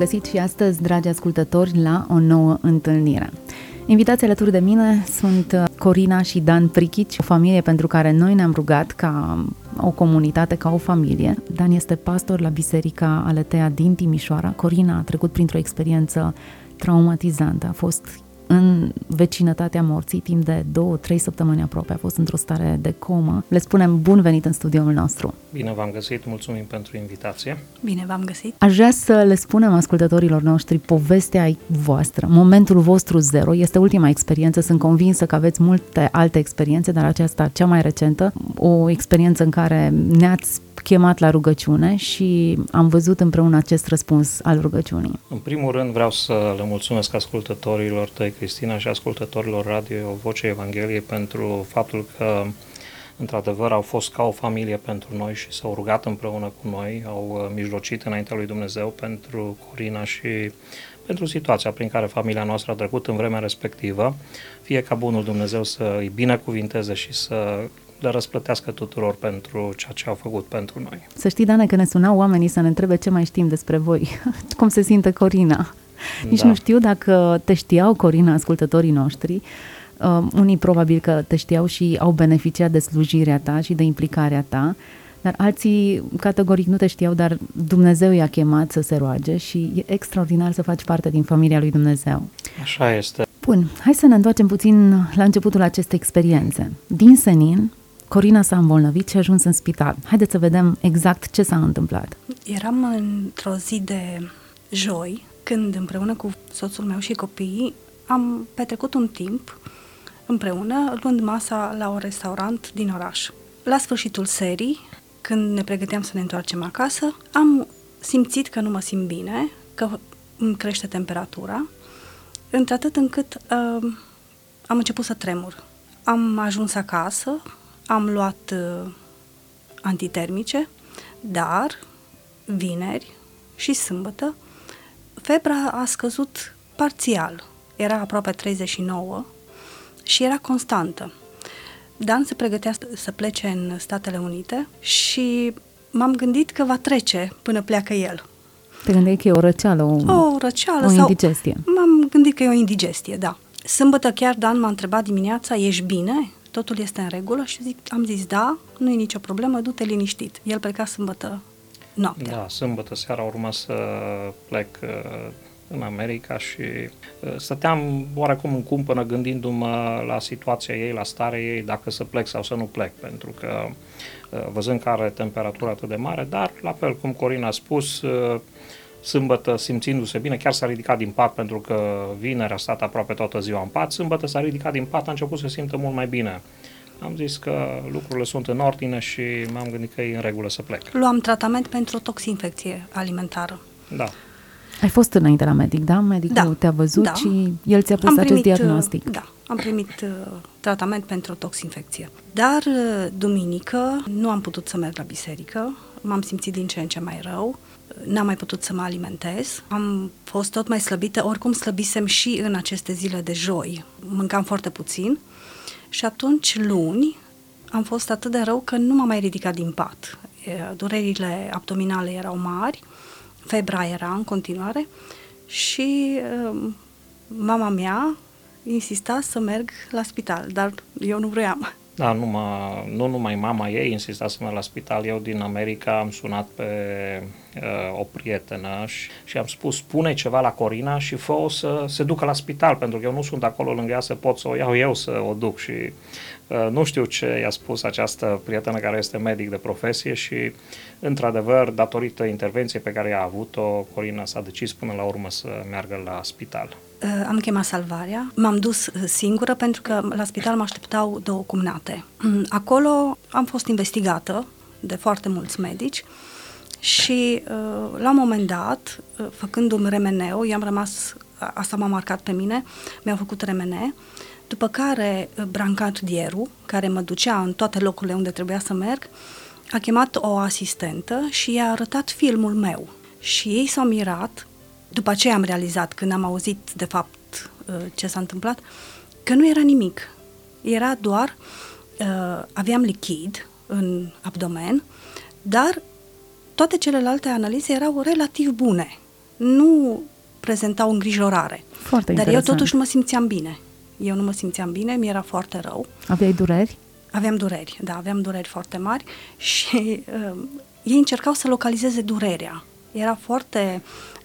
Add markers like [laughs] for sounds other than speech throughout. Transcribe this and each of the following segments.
Bine v-am regăsit și astăzi, dragi ascultători, la o nouă întâlnire. Invitații alături de mine sunt uh, Corina și Dan Prichici, o familie pentru care noi ne-am rugat ca o comunitate, ca o familie. Dan este pastor la Biserica Aletea din Timișoara. Corina a trecut printr-o experiență traumatizantă, a fost în vecinătatea morții timp de două, trei săptămâni aproape. A fost într-o stare de comă. Le spunem bun venit în studioul nostru. Bine v-am găsit, mulțumim pentru invitație. Bine v-am găsit. Aș vrea să le spunem ascultătorilor noștri povestea voastră, momentul vostru zero. Este ultima experiență, sunt convinsă că aveți multe alte experiențe, dar aceasta cea mai recentă, o experiență în care ne-ați chemat la rugăciune și am văzut împreună acest răspuns al rugăciunii. În primul rând vreau să le mulțumesc ascultătorilor tăi, Cristina, și ascultătorilor Radio Voce Evangheliei pentru faptul că într-adevăr au fost ca o familie pentru noi și s-au rugat împreună cu noi, au mijlocit înaintea lui Dumnezeu pentru Corina și pentru situația prin care familia noastră a trecut în vremea respectivă, fie ca Bunul Dumnezeu să îi binecuvinteze și să le răsplătească tuturor pentru ceea ce au făcut pentru noi. Să știi, Dane, că ne sunau oamenii să ne întrebe ce mai știm despre voi, [laughs] cum se simte Corina. Nici da. nu știu dacă te știau, Corina, ascultătorii noștri. Uh, unii probabil că te știau și au beneficiat de slujirea ta și de implicarea ta, dar alții categoric nu te știau, dar Dumnezeu i-a chemat să se roage și e extraordinar să faci parte din familia lui Dumnezeu. Așa este. Bun, hai să ne întoarcem puțin la începutul acestei experiențe. Din senin, Corina s-a îmbolnăvit și a ajuns în spital. Haideți să vedem exact ce s-a întâmplat. Eram într-o zi de joi, când împreună cu soțul meu și copiii am petrecut un timp împreună, luând masa la un restaurant din oraș. La sfârșitul serii, când ne pregăteam să ne întoarcem acasă, am simțit că nu mă simt bine, că îmi crește temperatura, într-atât încât uh, am început să tremur. Am ajuns acasă, am luat uh, antitermice, dar vineri și sâmbătă febra a scăzut parțial. Era aproape 39 și era constantă. Dan se pregătea să plece în Statele Unite și m-am gândit că va trece până pleacă el. Te gândeai că e o răceală, o, o, răceală o sau indigestie. M-am gândit că e o indigestie, da. Sâmbătă chiar Dan m-a întrebat dimineața, ești bine? Totul este în regulă și zic, am zis da, nu e nicio problemă, du-te liniștit. El pleca sâmbătă noaptea. Da, sâmbătă seara urma să plec uh, în America și uh, stăteam oarecum în cumpănă gândindu-mă la situația ei, la starea ei, dacă să plec sau să nu plec, pentru că uh, văzând că are temperatura atât de mare, dar la fel cum Corina a spus, Sâmbătă, simțindu-se bine, chiar s-a ridicat din pat pentru că vineri a stat aproape toată ziua în pat. Sâmbătă s-a ridicat din pat, a început să se simtă mult mai bine. Am zis că lucrurile sunt în ordine și m-am gândit că e în regulă să plec. Luam tratament pentru o toxinfecție alimentară. Da. Ai fost înainte la medic, da? Medicul da. te-a văzut da. și el ți-a pus am acest primit, diagnostic. Da, am primit uh, tratament pentru toxinfecție. Dar uh, duminică nu am putut să merg la biserică, m-am simțit din ce în ce mai rău n-am mai putut să mă alimentez. Am fost tot mai slăbită, oricum slăbisem și în aceste zile de joi. Mâncam foarte puțin și atunci luni am fost atât de rău că nu m-am mai ridicat din pat. Durerile abdominale erau mari, febra era în continuare și um, mama mea insista să merg la spital, dar eu nu vreau. Da, numai, nu numai mama ei insista să merg la spital, eu din America am sunat pe uh, o prietenă și, și am spus, spune ceva la Corina și fă să se ducă la spital, pentru că eu nu sunt acolo lângă ea să pot să o iau eu să o duc și uh, nu știu ce i-a spus această prietenă care este medic de profesie și într-adevăr, datorită intervenției pe care i-a avut-o, Corina s-a decis până la urmă să meargă la spital. Uh, am chemat salvarea, m-am dus uh, singură pentru că la spital mă așteptau două cumnate. Mm, acolo am fost investigată de foarte mulți medici și uh, la un moment dat, făcându-mi remeneu, i-am rămas asta m-a marcat pe mine, mi-au făcut remene, după care brancardierul, care mă ducea în toate locurile unde trebuia să merg, a chemat o asistentă și i-a arătat filmul meu. Și ei s-au mirat, după aceea am realizat, când am auzit de fapt ce s-a întâmplat, că nu era nimic. Era doar, aveam lichid în abdomen, dar toate celelalte analize erau relativ bune. Nu prezentau îngrijorare. Foarte Dar interesant. eu totuși mă simțeam bine. Eu nu mă simțeam bine, mi-era foarte rău. Aveai dureri? Aveam dureri, da, aveam dureri foarte mari și uh, ei încercau să localizeze durerea. Era foarte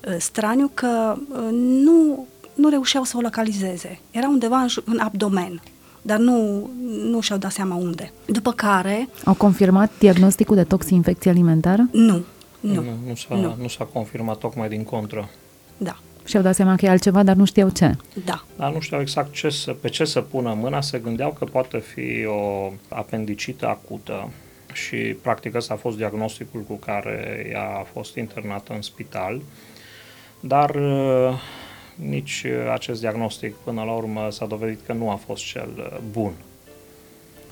uh, straniu că uh, nu, nu reușeau să o localizeze. Era undeva în, în abdomen, dar nu, nu și-au dat seama unde. După care... Au confirmat diagnosticul de toxinfecție alimentară? Nu, nu. Nu, nu, s-a, nu. nu s-a confirmat tocmai din contră. Da, Și-au dat seama că e altceva, dar nu știau ce. da. Dar nu știau exact ce să, pe ce să pună mâna, se gândeau că poate fi o apendicită acută și practic ăsta a fost diagnosticul cu care ea a fost internată în spital, dar uh, nici uh, acest diagnostic până la urmă s-a dovedit că nu a fost cel uh, bun.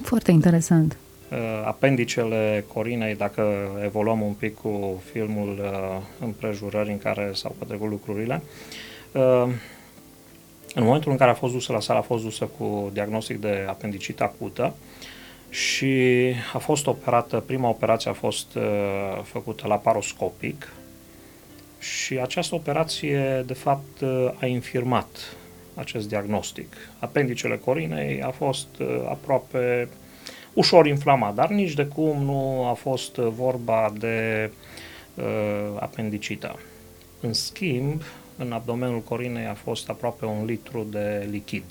Foarte interesant. Uh, apendicele Corinei, dacă evoluăm un pic cu filmul uh, împrejurări în care s-au petrecut lucrurile, uh, în momentul în care a fost dusă la sală, a fost dusă cu diagnostic de apendicită acută și a fost operată, prima operație a fost uh, făcută laparoscopic și această operație, de fapt, uh, a infirmat acest diagnostic. Apendicele Corinei a fost uh, aproape ușor inflamat, dar nici de cum nu a fost uh, vorba de uh, apendicită. În schimb, în abdomenul Corinei a fost aproape un litru de lichid.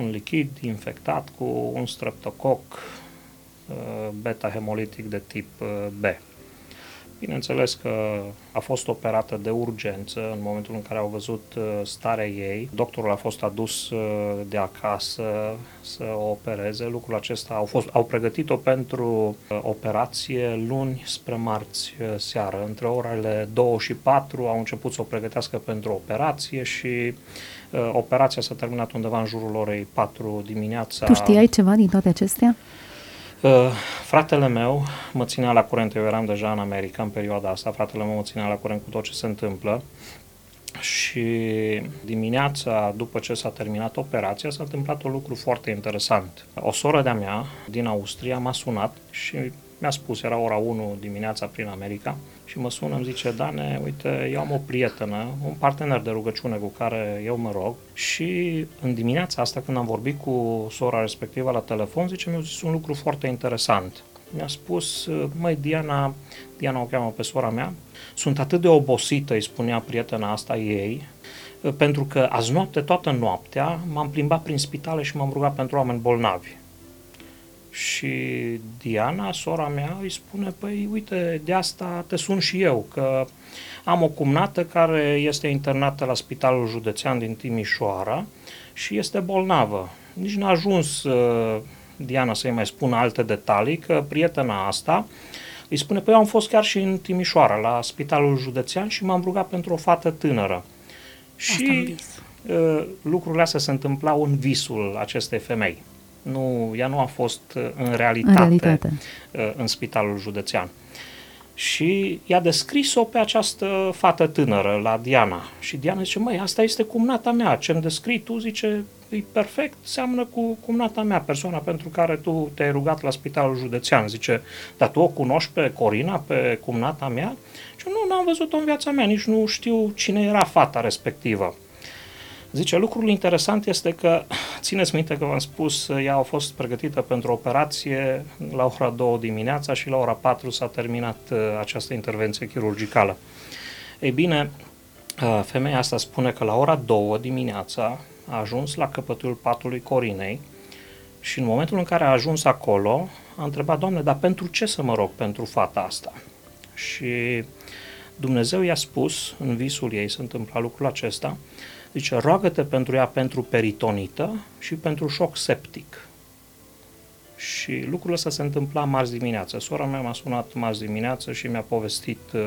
Un lichid infectat cu un streptococ uh, beta-hemolitic de tip uh, B. Bineînțeles că a fost operată de urgență în momentul în care au văzut uh, starea ei. Doctorul a fost adus uh, de acasă să o opereze. Lucrul acesta au, fost, au pregătit-o pentru uh, operație luni spre marți seară. Între orele 2 și 4 au început să o pregătească pentru operație și operația s-a terminat undeva în jurul orei 4 dimineața. Tu știai ceva din toate acestea? Uh, fratele meu mă ținea la curent, eu eram deja în America în perioada asta, fratele meu mă ținea la curent cu tot ce se întâmplă și dimineața, după ce s-a terminat operația, s-a întâmplat un lucru foarte interesant. O soră de-a mea din Austria m-a sunat și mi-a spus, era ora 1 dimineața prin America, și mă sună, îmi zice, Dane, uite, eu am o prietenă, un partener de rugăciune cu care eu mă rog și în dimineața asta, când am vorbit cu sora respectivă la telefon, zice, mi-a zis un lucru foarte interesant. Mi-a spus, măi, Diana, Diana o cheamă pe sora mea, sunt atât de obosită, îi spunea prietena asta ei, pentru că azi noapte, toată noaptea, m-am plimbat prin spitale și m-am rugat pentru oameni bolnavi. Și Diana, sora mea, îi spune, păi uite, de asta te sun și eu, că am o cumnată care este internată la Spitalul Județean din Timișoara și este bolnavă. Nici n-a ajuns uh, Diana să-i mai spună alte detalii, că prietena asta îi spune, păi eu am fost chiar și în Timișoara, la Spitalul Județean și m-am rugat pentru o fată tânără. Și uh, lucrurile astea se întâmplau în visul acestei femei nu, ea nu a fost uh, în realitate, în, realitate. Uh, în spitalul județean. Și i-a descris-o pe această fată tânără, la Diana. Și Diana zice, măi, asta este cumnata mea, ce-mi descrii tu, zice, e perfect, seamănă cu cumnata mea, persoana pentru care tu te-ai rugat la spitalul județean. Zice, dar tu o cunoști pe Corina, pe cumnata mea? Și nu, n-am văzut-o în viața mea, nici nu știu cine era fata respectivă. Zice, lucrul interesant este că, țineți minte că v-am spus, ea a fost pregătită pentru operație la ora 2 dimineața și la ora 4 s-a terminat uh, această intervenție chirurgicală. Ei bine, uh, femeia asta spune că la ora 2 dimineața a ajuns la căpătul patului Corinei și în momentul în care a ajuns acolo, a întrebat, Doamne, dar pentru ce să mă rog pentru fata asta? Și Dumnezeu i-a spus, în visul ei se întâmpla lucrul acesta, Zice, roagă-te pentru ea pentru peritonită și pentru șoc septic. Și lucrul ăsta se întâmpla marți dimineață. Sora mea m-a sunat marți dimineață și mi-a povestit uh,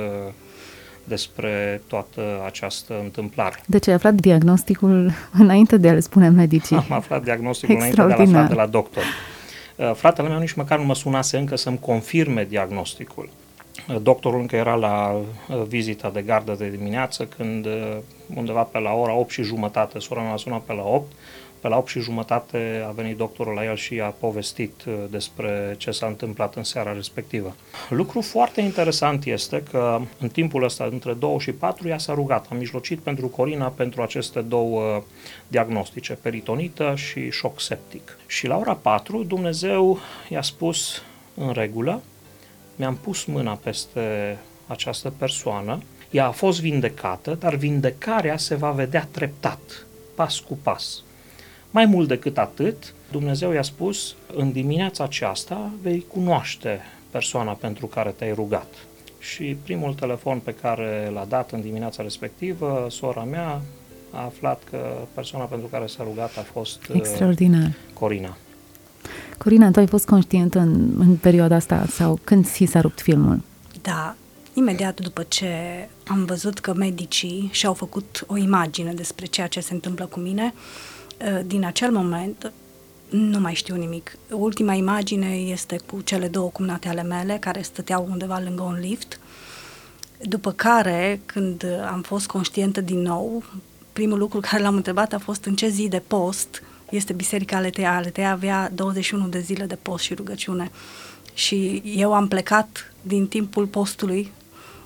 despre toată această întâmplare. Deci ai aflat diagnosticul înainte de a-l spune medicii. Am aflat diagnosticul înainte de a afla de la doctor. Uh, fratele meu nici măcar nu mă sunase încă să-mi confirme diagnosticul. Uh, doctorul încă era la uh, vizita de gardă de dimineață când undeva pe la ora 8 și jumătate, sora mea a sunat pe la 8, pe la 8 și jumătate a venit doctorul la el și a povestit uh, despre ce s-a întâmplat în seara respectivă. Lucru foarte interesant este că în timpul ăsta, între 2 și 4, ea s-a rugat. A mijlocit pentru Corina pentru aceste două diagnostice, peritonită și șoc septic. Și la ora 4, Dumnezeu i-a spus în regulă, mi-am pus mâna peste această persoană, ea a fost vindecată, dar vindecarea se va vedea treptat, pas cu pas. Mai mult decât atât, Dumnezeu i-a spus, în dimineața aceasta vei cunoaște persoana pentru care te-ai rugat. Și primul telefon pe care l-a dat în dimineața respectivă, sora mea a aflat că persoana pentru care s-a rugat a fost uh, Extraordinar. Corina. Corina, tu ai fost conștientă în, în perioada asta sau când ți s-a rupt filmul? Da, imediat după ce am văzut că medicii și-au făcut o imagine despre ceea ce se întâmplă cu mine, uh, Eh, din acel moment nu mai știu nimic. Ultima imagine este cu cele două cumnate ale mele care stăteau undeva lângă un lift. După care, când am fost conștientă din nou, primul lucru care l-am întrebat a fost în ce zi de post este Biserica Aletea. Aletea avea 21 de zile de post și rugăciune. Și eu am plecat din timpul postului,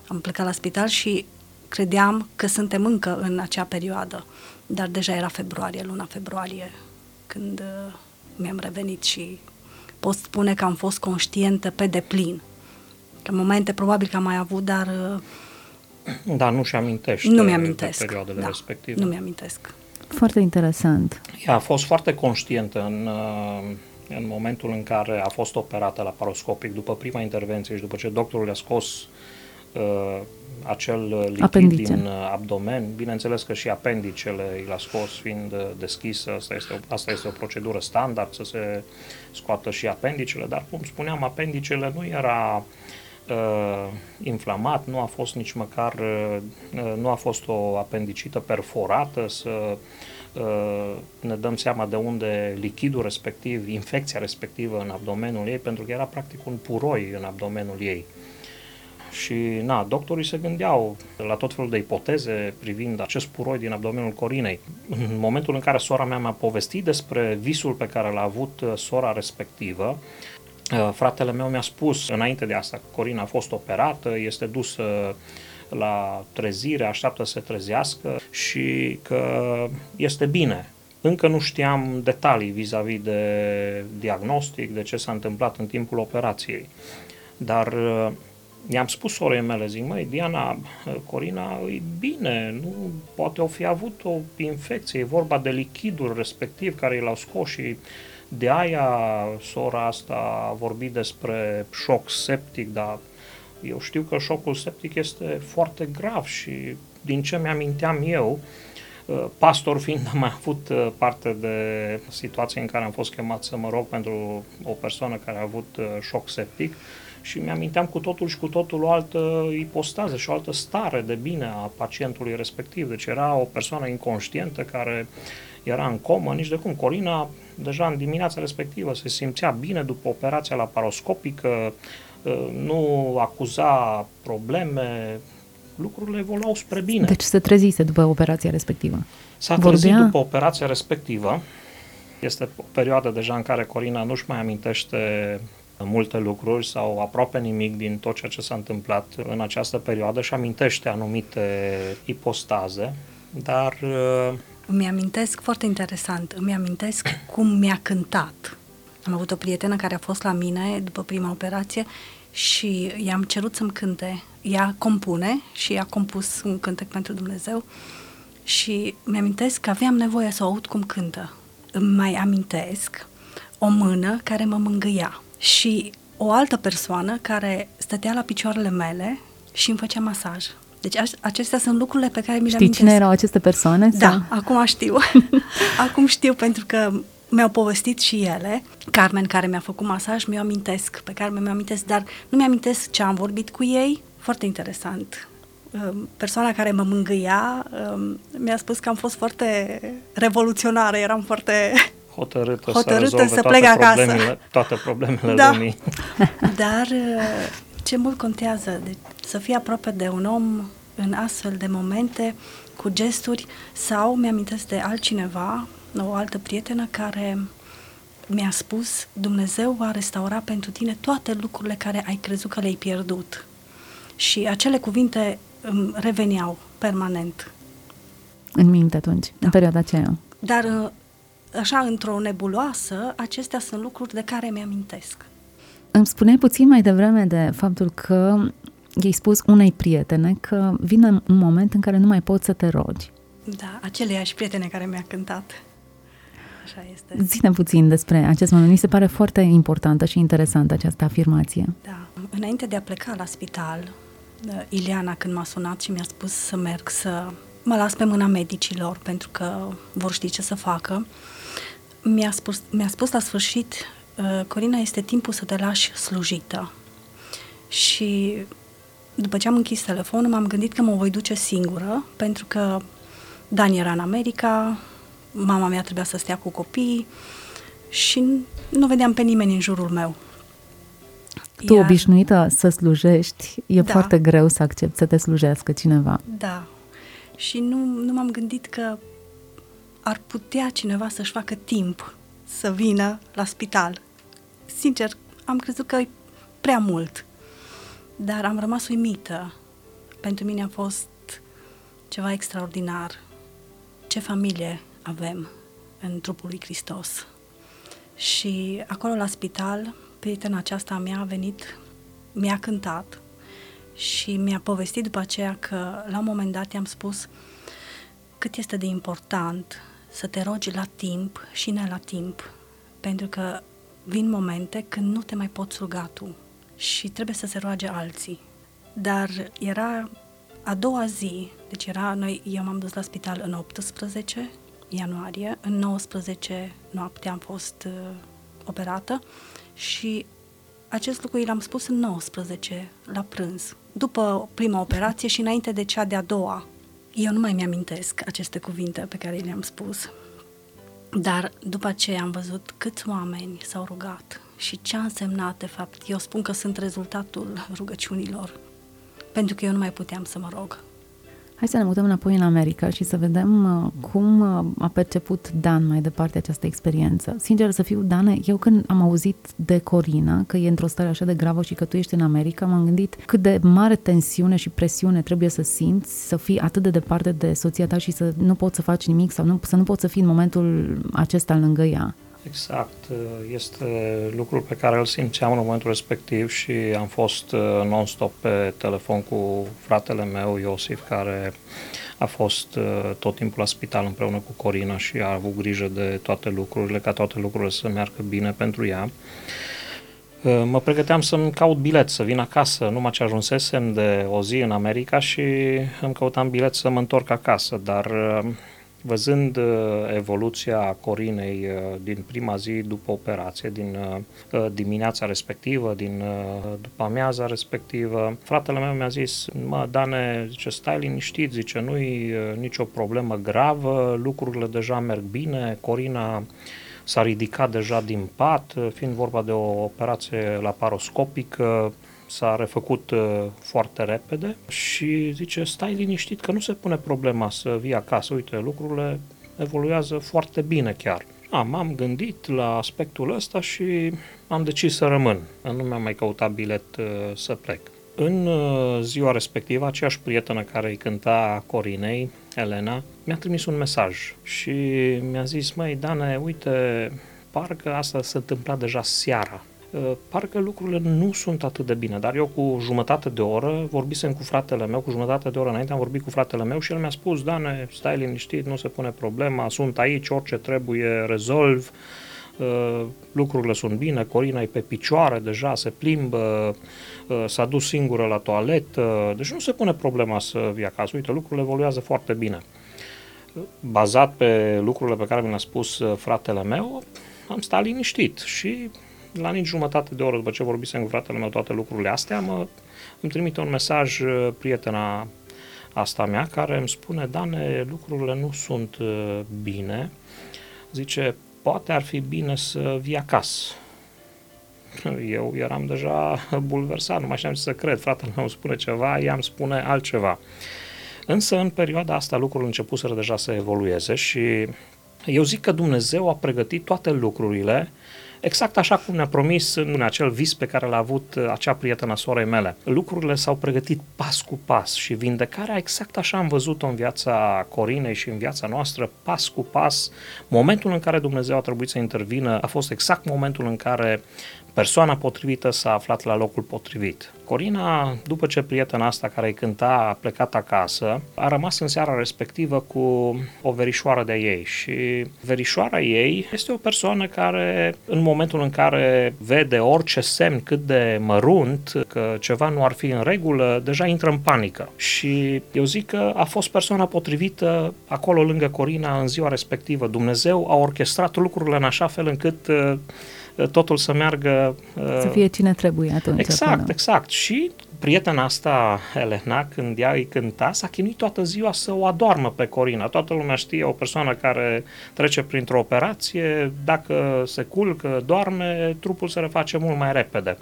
am plecat la spital și credeam că suntem încă în acea perioadă. Dar deja era februarie, luna februarie, când uh, mi-am revenit și pot spune că am fost conștientă pe deplin. Că momente probabil că am mai avut, dar... Uh, da, nu și amintește nu mi-amintesc, de perioadele da, respective. Nu mi-amintesc. Foarte interesant. Ea a fost foarte conștientă în, uh, în momentul în care a fost operată la paroscopic, după prima intervenție și după ce doctorul le-a scos uh, acel uh, lichid Apendice. din uh, abdomen. Bineînțeles că și apendicele l-a scos fiind uh, deschisă, asta este, o, asta este o procedură standard să se scoată și apendicele, dar cum spuneam, apendicele nu era uh, inflamat, nu a fost nici măcar, uh, nu a fost o apendicită perforată să uh, ne dăm seama de unde lichidul respectiv, infecția respectivă în abdomenul ei, pentru că era practic un puroi în abdomenul ei. Și, na, doctorii se gândeau la tot felul de ipoteze privind acest puroi din abdomenul Corinei. În momentul în care sora mea mi-a povestit despre visul pe care l-a avut uh, sora respectivă, uh, fratele meu mi-a spus înainte de asta că Corina a fost operată, este dusă la trezire, așteaptă să se trezească și că este bine. Încă nu știam detalii vis-a-vis de diagnostic, de ce s-a întâmplat în timpul operației. Dar uh, i-am spus sorei mele, zic, măi, Diana, Corina, e bine, nu poate o fi avut o infecție, e vorba de lichidul respectiv care i l-au scos și de aia sora asta a vorbit despre șoc septic, dar eu știu că șocul septic este foarte grav și din ce mi-aminteam eu, pastor fiind am mai avut parte de situații în care am fost chemat să mă rog pentru o persoană care a avut șoc septic, și mi-aminteam cu totul și cu totul o altă ipostază și o altă stare de bine a pacientului respectiv. Deci era o persoană inconștientă care era în comă, nici de cum. Corina, deja în dimineața respectivă, se simțea bine după operația la paroscopică, ă, nu acuza probleme, lucrurile evoluau spre bine. Deci se trezise după operația respectivă. S-a Vorbea... trezit după operația respectivă. Este o perioadă deja în care Corina nu-și mai amintește multe lucruri sau aproape nimic din tot ceea ce s-a întâmplat în această perioadă și amintește anumite ipostaze, dar... Uh, îmi amintesc, foarte interesant, îmi amintesc cum mi-a cântat. Am avut o prietenă care a fost la mine după prima operație și i-am cerut să-mi cânte. Ea compune și a compus un cântec pentru Dumnezeu și mi-amintesc că aveam nevoie să o aud cum cântă. Îmi mai amintesc o mână care mă mângâia și o altă persoană care stătea la picioarele mele și îmi făcea masaj. Deci acestea sunt lucrurile pe care mi le Știi cine erau aceste persoane? Da, sau? acum știu. [laughs] acum știu pentru că mi-au povestit și ele. Carmen, care mi-a făcut masaj, mi-o amintesc. Pe Carmen mi-o amintesc, dar nu mi-amintesc ce am vorbit cu ei. Foarte interesant. um, persoana care mă mângâia um, mi-a spus că am fost foarte revoluționară, eram foarte hotărâtă, [laughs] hotărâtă să, să plec acasă. Problemele, toate problemele da. lumii. Dar uh, ce mult contează de, să fii aproape de un om în astfel de momente, cu gesturi, sau mi-amintesc de altcineva, o altă prietenă care mi-a spus, Dumnezeu va restaura pentru tine toate lucrurile care ai crezut că le-ai pierdut. Și acele cuvinte îmi reveneau permanent. În minte atunci, da. în perioada aceea. Dar uh, așa, într-o nebuloasă, acestea sunt lucruri de care mi-amintesc. Îmi spuneai puțin mai devreme de faptul că i-ai spus unei prietene că vine un moment în care nu mai poți să te rogi. Da, aceleiași prietene care mi-a cântat. Așa este. Zine puțin despre acest moment. Mi se pare foarte importantă și interesantă această afirmație. Da. Înainte de a pleca la spital, uh, Iliana când m-a sunat și mi-a spus să merg să mă las pe mâna medicilor pentru că vor ști ce să facă, mi-a spus, mi-a spus la sfârșit, uh, Corina, este timpul să te lași slujită. Și după ce am închis telefonul, m-am gândit că mă voi duce singură, pentru că Dan era în America, mama mea trebuia să stea cu copii și nu vedeam pe nimeni în jurul meu. Tu Iar... obișnuită să slujești, e da. foarte greu să accepti să te slujească cineva. Da. Și nu, nu m-am gândit că ar putea cineva să-și facă timp să vină la spital. Sincer, am crezut că e prea mult. Dar am rămas uimită. Pentru mine a fost ceva extraordinar. Ce familie avem în trupul lui Hristos. Și acolo la spital, prietena aceasta a mea a venit, mi-a cântat și mi-a povestit după aceea că la un moment dat i-am spus cât este de important să te rogi la timp și ne la timp, pentru că vin momente când nu te mai poți ruga tu și trebuie să se roage alții. Dar era a doua zi, deci era, noi, eu m-am dus la spital în 18 ianuarie, în 19 noapte am fost uh, operată și acest lucru l-am spus în 19, la prânz, după prima operație și înainte de cea de-a doua. Eu nu mai mi-amintesc aceste cuvinte pe care le-am spus, dar după aceea am văzut câți oameni s-au rugat și ce a însemnat, de fapt. Eu spun că sunt rezultatul rugăciunilor, pentru că eu nu mai puteam să mă rog. Hai să ne mutăm înapoi în America și să vedem uh, cum uh, a perceput Dan mai departe această experiență. Sincer să fiu, Dan, eu când am auzit de Corina că e într-o stare așa de gravă și că tu ești în America, m-am gândit cât de mare tensiune și presiune trebuie să simți, să fii atât de departe de soția ta și să nu poți să faci nimic sau nu, să nu poți să fii în momentul acesta lângă ea. Exact, este lucrul pe care îl simțeam în momentul respectiv și am fost uh, non-stop pe telefon cu fratele meu, Iosif, care a fost uh, tot timpul la spital împreună cu Corina și a avut grijă de toate lucrurile, ca toate lucrurile să meargă bine pentru ea. Uh, mă pregăteam să-mi caut bilet, să vin acasă, numai ce ajunsesem de o zi în America și îmi căutam bilet să mă întorc acasă, dar Văzând uh, evoluția Corinei uh, din prima zi după operație, din uh, dimineața respectivă, din după amiaza respectivă, fratele meu mi-a zis, mă, Dane, zice, stai liniștit, zice, nu-i nicio problemă gravă, lucrurile deja merg bine, Corina s-a ridicat deja din pat, fiind vorba de o operație laparoscopică, s-a refăcut uh, foarte repede și zice, stai liniștit că nu se pune problema să vii acasă, uite, lucrurile evoluează foarte bine chiar. A, m-am gândit la aspectul ăsta și am decis să rămân. Nu mi-am mai căutat bilet uh, să plec. În uh, ziua respectivă, aceeași prietenă care îi cânta Corinei, Elena, mi-a trimis un mesaj și mi-a zis, măi, Dane, uite, parcă asta se întâmpla deja seara. Uh, parcă lucrurile nu sunt atât de bine, dar eu cu jumătate de oră vorbisem cu fratele meu, cu jumătate de oră înainte am vorbit cu fratele meu și el mi-a spus, Dane, stai liniștit, nu se pune problema, sunt aici, orice trebuie, rezolv, uh, lucrurile sunt bine, Corina e pe picioare deja, se plimbă, uh, s-a dus singură la toaletă, deci nu se pune problema să vii acasă, uite, lucrurile evoluează foarte bine. Bazat pe lucrurile pe care mi le-a spus fratele meu, am stat liniștit și la nici jumătate de oră după ce vorbisem cu fratele meu toate lucrurile astea, mă, îmi trimite un mesaj uh, prietena asta mea, care îmi spune, Dane, lucrurile nu sunt uh, bine. Zice, poate ar fi bine să vii acasă. [laughs] Eu eram deja [laughs] bulversat, nu mai știam ce să cred. Fratele meu îmi spune ceva, ea îmi spune altceva. Însă, în perioada asta, lucrurile începuseră deja să evolueze și eu zic că Dumnezeu a pregătit toate lucrurile exact așa cum ne-a promis în acel vis pe care l-a avut uh, acea prietenă sorei mele. Lucrurile s-au pregătit pas cu pas și vindecarea exact așa am văzut-o în viața Corinei și în viața noastră, pas cu pas. Momentul în care Dumnezeu a trebuit să intervină a fost exact momentul în care persoana potrivită s-a aflat la locul potrivit. Corina, după ce prietena asta care îi cânta a plecat acasă, a rămas în seara respectivă cu o verișoară de ei și verișoara ei este o persoană care în momentul în care vede orice semn cât de mărunt că ceva nu ar fi în regulă, deja intră în panică. Și eu zic că a fost persoana potrivită acolo lângă Corina în ziua respectivă. Dumnezeu a orchestrat lucrurile în așa fel încât totul să meargă... Să fie cine trebuie atunci. Exact, acolo. exact. Și prietena asta, Elena, când ea îi cânta, s-a chinuit toată ziua să o adoarmă pe Corina. Toată lumea știe o persoană care trece printr-o operație, dacă se culcă, doarme, trupul se reface mult mai repede.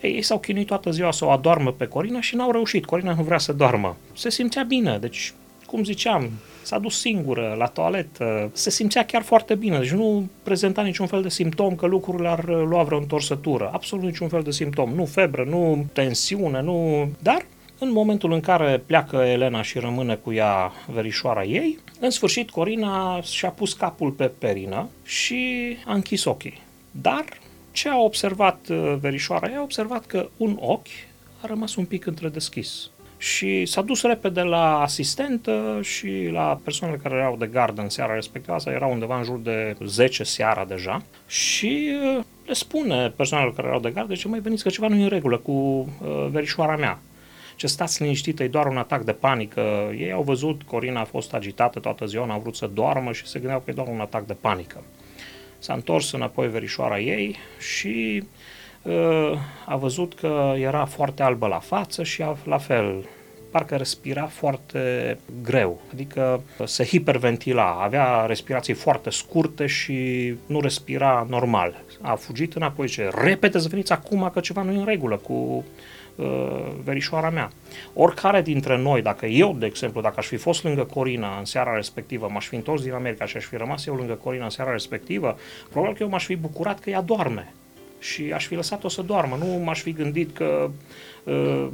Ei, ei s-au chinuit toată ziua să o adoarmă pe Corina și n-au reușit. Corina nu vrea să doarmă. Se simțea bine, deci cum ziceam, s-a dus singură la toaletă, se simțea chiar foarte bine, deci nu prezenta niciun fel de simptom că lucrurile ar lua vreo întorsătură, absolut niciun fel de simptom, nu febră, nu tensiune, nu... Dar în momentul în care pleacă Elena și rămâne cu ea verișoara ei, în sfârșit Corina și-a pus capul pe perină și a închis ochii. Dar ce a observat uh, verișoara? Ea a observat că un ochi a rămas un pic întredeschis și s-a dus repede la asistentă și la persoanele care erau de gardă în seara respectivă, asta era undeva în jur de 10 seara deja, și uh, le spune persoanelor care erau de gardă, ce mai veniți că ceva nu e în regulă cu uh, verișoara mea. Ce stați liniștită, e doar un atac de panică. Ei au văzut, Corina a fost agitată toată ziua, n-a vrut să doarmă și se gândeau că e doar un atac de panică. S-a întors înapoi verișoara ei și a văzut că era foarte albă la față și la fel parcă respira foarte greu, adică se hiperventila, avea respirații foarte scurte și nu respira normal. A fugit înapoi ce repede să veniți acum că ceva nu e în regulă cu uh, verișoara mea. Oricare dintre noi, dacă eu, de exemplu, dacă aș fi fost lângă Corina în seara respectivă, m-aș fi întors din America și aș fi rămas eu lângă Corina în seara respectivă, probabil că eu m-aș fi bucurat că ea doarme și aș fi lăsat-o să doarmă. Nu m-aș fi gândit că uh,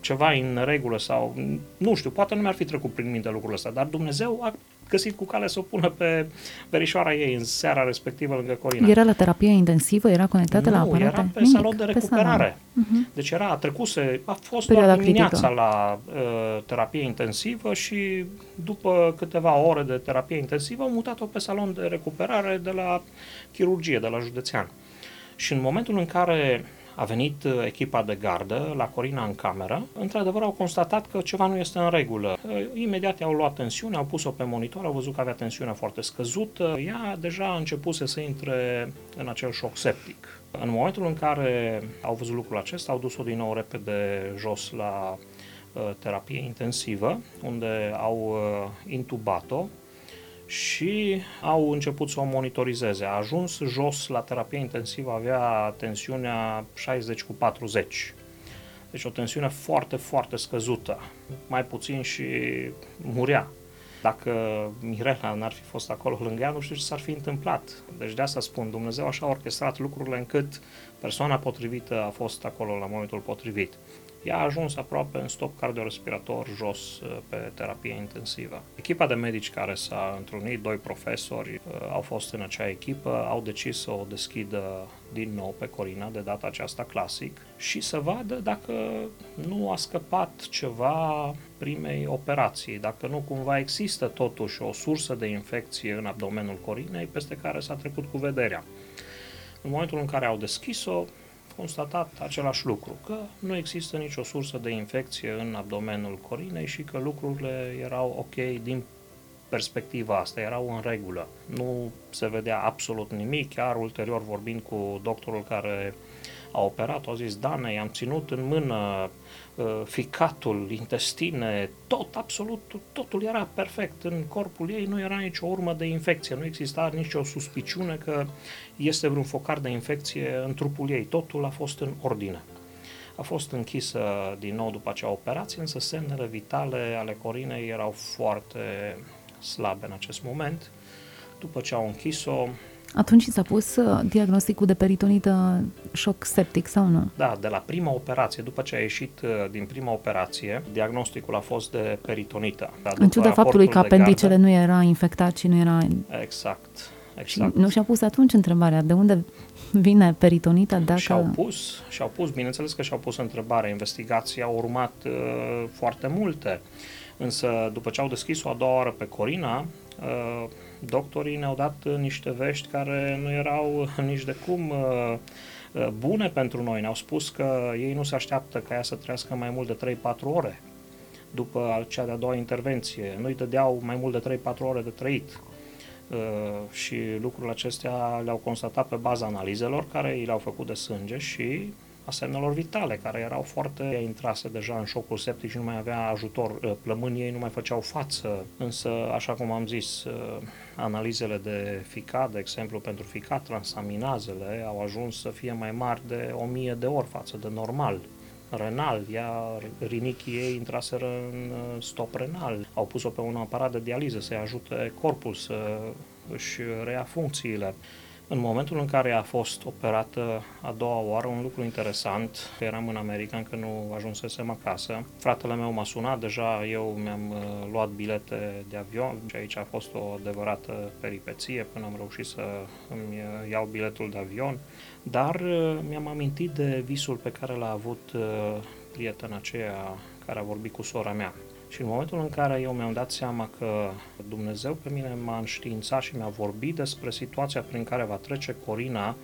ceva e în regulă sau, nu știu, poate nu mi-ar fi trecut prin minte lucrul ăsta, dar Dumnezeu a găsit cu cale să o pună pe verișoara ei în seara respectivă lângă Corina. Era la terapie intensivă? Era conectată nu, la aparate? era pe Nimic, salon de recuperare. Uh-huh. Deci era, trecuse, a fost Perioada doar dimineața critică. la uh, terapie intensivă și după câteva ore de terapie intensivă au mutat-o pe salon de recuperare de la chirurgie, de la județean. Și în momentul în care a venit uh, echipa de gardă la Corina în cameră, într-adevăr au constatat că ceva nu este în regulă. Uh, imediat i-au luat tensiune, au pus-o pe monitor, au văzut că avea tensiunea foarte scăzută, ea deja a început să intre în acel șoc septic. În momentul în care au văzut lucrul acesta, au dus-o din nou repede jos la uh, terapie intensivă, unde au intubat-o și au început să o monitorizeze. A ajuns jos la terapie intensivă, avea tensiunea 60 cu 40. Deci o tensiune foarte, foarte scăzută. Mai puțin și murea. Dacă Mirela n-ar fi fost acolo lângă ea, nu știu ce s-ar fi întâmplat. Deci de asta spun, Dumnezeu așa a orchestrat lucrurile încât persoana potrivită a fost acolo la momentul potrivit. Ea a ajuns aproape în stop cardiorespirator jos uh, pe terapie intensivă. Echipa de medici care s-a întrunit, doi profesori uh, au fost în acea echipă, au decis să o deschidă din nou pe Corina, de data aceasta clasic, și să vadă dacă nu a scăpat ceva primei operații, dacă nu cumva există totuși o sursă de infecție în abdomenul Corinei peste care s-a trecut cu vederea. În momentul în care au deschis-o, constatat același lucru, că nu există nicio sursă de infecție în abdomenul corinei și că lucrurile erau ok din perspectiva asta, erau în regulă. Nu se vedea absolut nimic, chiar ulterior vorbind cu doctorul care a operat, a zis, Dane, i-am ținut în mână uh, ficatul, intestine, tot, absolut, totul era perfect în corpul ei, nu era nicio urmă de infecție, nu exista nicio suspiciune că este vreun focar de infecție în trupul ei, totul a fost în ordine. A fost închisă din nou după acea operație, însă semnele vitale ale Corinei erau foarte slabe în acest moment. După ce au închis-o, atunci s-a pus uh, diagnosticul de peritonită șoc septic sau nu? Da, de la prima operație, după ce a ieșit uh, din prima operație, diagnosticul a fost de peritonită. Da, în ciuda faptului că apendicele nu era infectat și nu era... Exact. Exact. Și nu și-a pus atunci întrebarea de unde vine peritonita dacă... Și-au pus, și-au pus, bineînțeles că și-au pus întrebarea. Investigații au urmat uh, foarte multe. Însă, după ce au deschis-o a doua oară pe Corina, uh, doctorii ne-au dat niște vești care nu erau nici de cum uh, uh, bune pentru noi. Ne-au spus că ei nu se așteaptă ca ea să trăiască mai mult de 3-4 ore după cea de-a doua intervenție. Nu-i dădeau mai mult de 3-4 ore de trăit. Uh, și lucrurile acestea le-au constatat pe baza analizelor care i le-au făcut de sânge și a semnelor vitale, care erau foarte intrase deja în șocul septic și nu mai avea ajutor. Uh, plămânii ei nu mai făceau față, însă, așa cum am zis, uh, analizele de ficat, de exemplu, pentru ficat, transaminazele au ajuns să fie mai mari de 1000 de ori față de normal renal, ea, rinichii ei intraseră în uh, stop renal, au pus-o pe un aparat de dializă să-i ajute corpul să își reia funcțiile. În momentul în care a fost operată a doua oară, un lucru interesant, că eram în America, încă nu ajunsesem acasă, fratele meu m-a sunat, deja eu mi-am uh, luat bilete de avion. Și aici a fost o adevărată peripeție până am reușit să îmi uh, iau biletul de avion, dar uh, mi-am amintit de visul pe care l-a avut prietena aceea care a vorbit cu sora mea. Și în momentul în care eu mi-am dat seama că Dumnezeu pe mine m-a înștiințat și mi-a vorbit despre situația prin care va trece Corina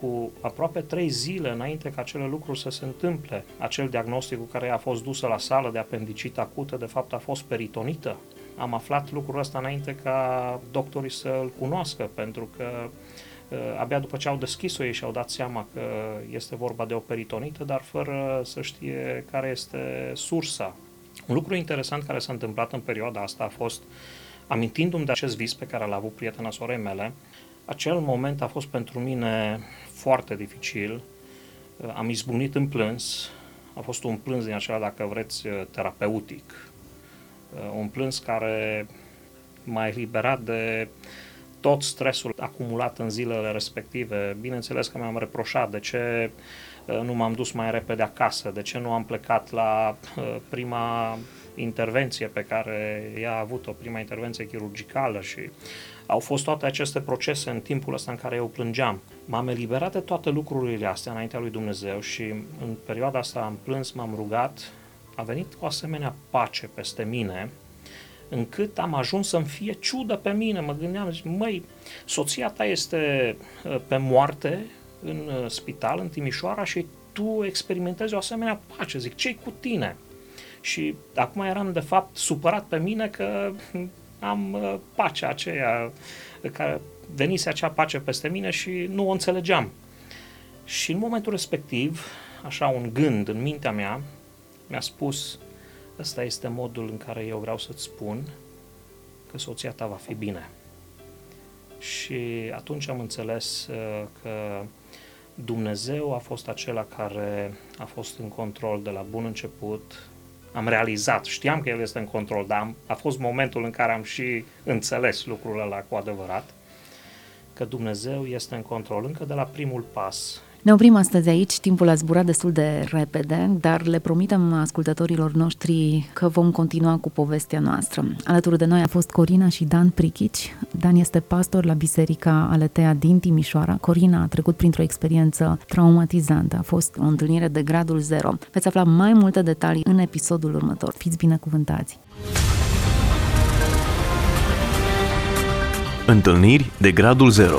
cu aproape trei zile înainte ca acele lucruri să se întâmple. Acel diagnostic cu care a fost dusă la sală de apendicită acută, de fapt a fost peritonită. Am aflat lucrul ăsta înainte ca doctorii să-l cunoască, pentru că uh, abia după ce au deschis-o ei și-au dat seama că este vorba de o peritonită, dar fără să știe care este sursa un lucru interesant care s-a întâmplat în perioada asta a fost, amintindu-mi de acest vis pe care l-a avut prietena sorei mele, acel moment a fost pentru mine foarte dificil. Am izbunit în plâns, a fost un plâns din acela, dacă vreți, terapeutic. Un plâns care m-a eliberat de tot stresul acumulat în zilele respective. Bineînțeles că mi-am reproșat de ce Uh, nu m-am dus mai repede acasă, de ce nu am plecat la uh, prima intervenție pe care ea a avut-o, prima intervenție chirurgicală și au fost toate aceste procese în timpul ăsta în care eu plângeam. M-am eliberat de toate lucrurile astea înaintea lui Dumnezeu și în perioada asta am plâns, m-am rugat, a venit o asemenea pace peste mine, încât am ajuns să-mi fie ciudă pe mine. Mă gândeam, zic, măi, soția ta este uh, pe moarte, în uh, spital, în Timișoara și tu experimentezi o asemenea pace. Zic, ce cu tine? Și acum eram de fapt supărat pe mine că am uh, pacea aceea, care venise acea pace peste mine și nu o înțelegeam. Și în momentul respectiv, așa un gând în mintea mea, mi-a spus, ăsta este modul în care eu vreau să-ți spun că soția ta va fi bine. Și atunci am înțeles uh, că Dumnezeu a fost acela care a fost în control de la bun început. Am realizat, știam că El este în control, dar am, a fost momentul în care am și înțeles lucrul ăla cu adevărat, că Dumnezeu este în control încă de la primul pas ne oprim astăzi aici, timpul a zburat destul de repede, dar le promitem ascultătorilor noștri că vom continua cu povestea noastră. Alături de noi a fost Corina și Dan Prichici. Dan este pastor la Biserica Aletea din Timișoara. Corina a trecut printr-o experiență traumatizantă. A fost o întâlnire de gradul zero. Veți afla mai multe detalii în episodul următor. Fiți binecuvântați! Întâlniri de gradul 0